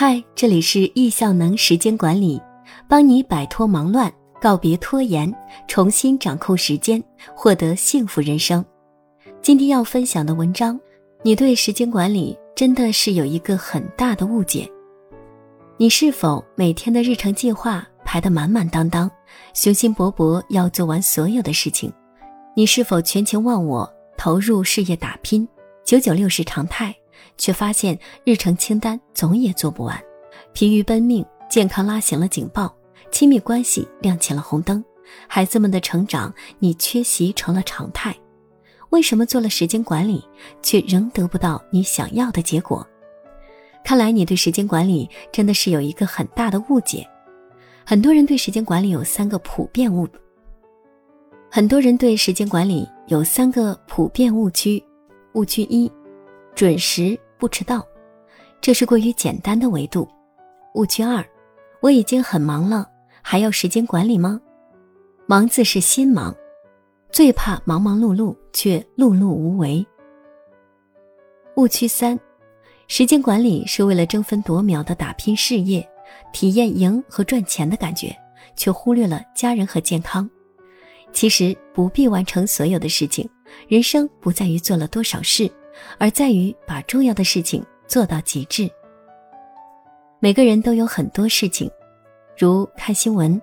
嗨，这里是易效能时间管理，帮你摆脱忙乱，告别拖延，重新掌控时间，获得幸福人生。今天要分享的文章，你对时间管理真的是有一个很大的误解。你是否每天的日程计划排得满满当当，雄心勃勃要做完所有的事情？你是否全情忘我，投入事业打拼，九九六是常态？却发现日程清单总也做不完，疲于奔命，健康拉响了警报，亲密关系亮起了红灯，孩子们的成长你缺席成了常态。为什么做了时间管理，却仍得不到你想要的结果？看来你对时间管理真的是有一个很大的误解。很多人对时间管理有三个普遍误，很多人对时间管理有三个普遍误区。误区一，准时。不迟到，这是过于简单的维度。误区二，我已经很忙了，还要时间管理吗？忙字是心忙，最怕忙忙碌碌却碌碌无为。误区三，时间管理是为了争分夺秒的打拼事业，体验赢和赚钱的感觉，却忽略了家人和健康。其实不必完成所有的事情，人生不在于做了多少事。而在于把重要的事情做到极致。每个人都有很多事情，如看新闻、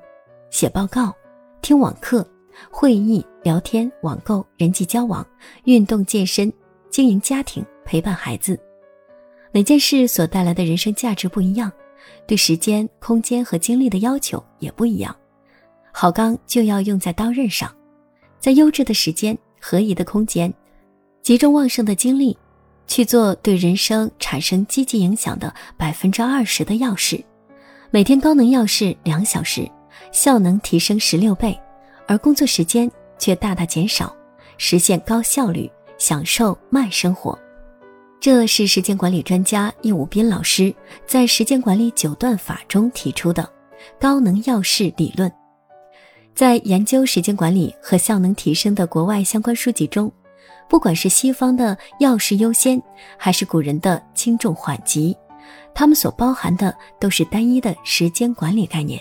写报告、听网课、会议、聊天、网购、人际交往、运动健身、经营家庭、陪伴孩子。每件事所带来的人生价值不一样，对时间、空间和精力的要求也不一样。好钢就要用在刀刃上，在优质的时间、合宜的空间。集中旺盛的精力，去做对人生产生积极影响的百分之二十的要事，每天高能要事两小时，效能提升十六倍，而工作时间却大大减少，实现高效率，享受慢生活。这是时间管理专家易武斌老师在《时间管理九段法》中提出的高能要事理论。在研究时间管理和效能提升的国外相关书籍中。不管是西方的要事优先，还是古人的轻重缓急，它们所包含的都是单一的时间管理概念。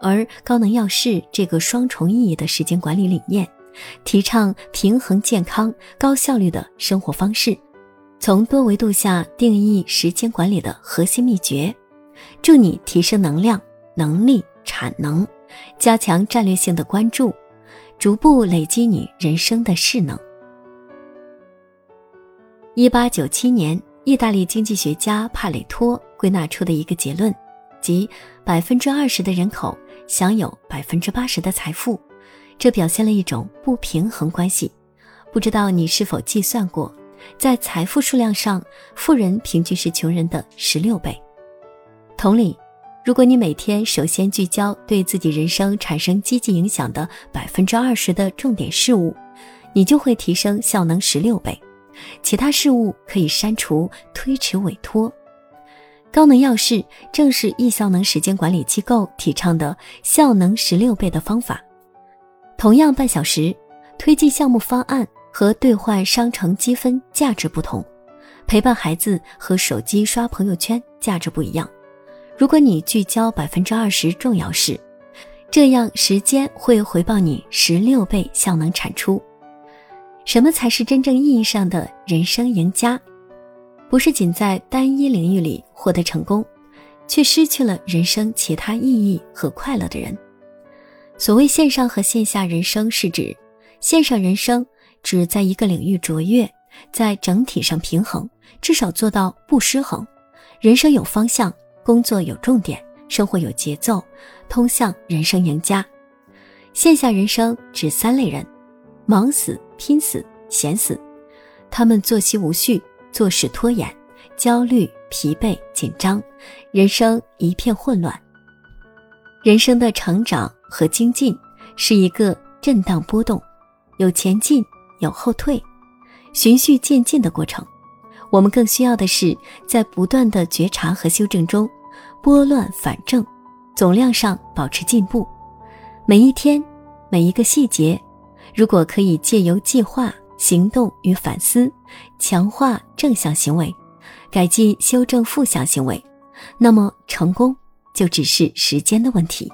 而高能要事这个双重意义的时间管理理念，提倡平衡、健康、高效率的生活方式，从多维度下定义时间管理的核心秘诀，助你提升能量、能力、产能，加强战略性的关注，逐步累积你人生的势能。一八九七年，意大利经济学家帕累托归纳出的一个结论，即百分之二十的人口享有百分之八十的财富，这表现了一种不平衡关系。不知道你是否计算过，在财富数量上，富人平均是穷人的十六倍。同理，如果你每天首先聚焦对自己人生产生积极影响的百分之二十的重点事物，你就会提升效能十六倍。其他事物可以删除、推迟、委托。高能要事正是易效能时间管理机构提倡的效能十六倍的方法。同样半小时，推进项目方案和兑换商城积分价值不同，陪伴孩子和手机刷朋友圈价值不一样。如果你聚焦百分之二十重要事，这样时间会回报你十六倍效能产出。什么才是真正意义上的人生赢家？不是仅在单一领域里获得成功，却失去了人生其他意义和快乐的人。所谓线上和线下人生，是指线上人生只在一个领域卓越，在整体上平衡，至少做到不失衡，人生有方向，工作有重点，生活有节奏，通向人生赢家。线下人生指三类人：忙死。拼死闲死，他们作息无序，做事拖延，焦虑、疲惫、紧张，人生一片混乱。人生的成长和精进是一个震荡波动，有前进，有后退，循序渐进的过程。我们更需要的是在不断的觉察和修正中，拨乱反正，总量上保持进步。每一天，每一个细节。如果可以借由计划、行动与反思，强化正向行为，改进修正负向行为，那么成功就只是时间的问题。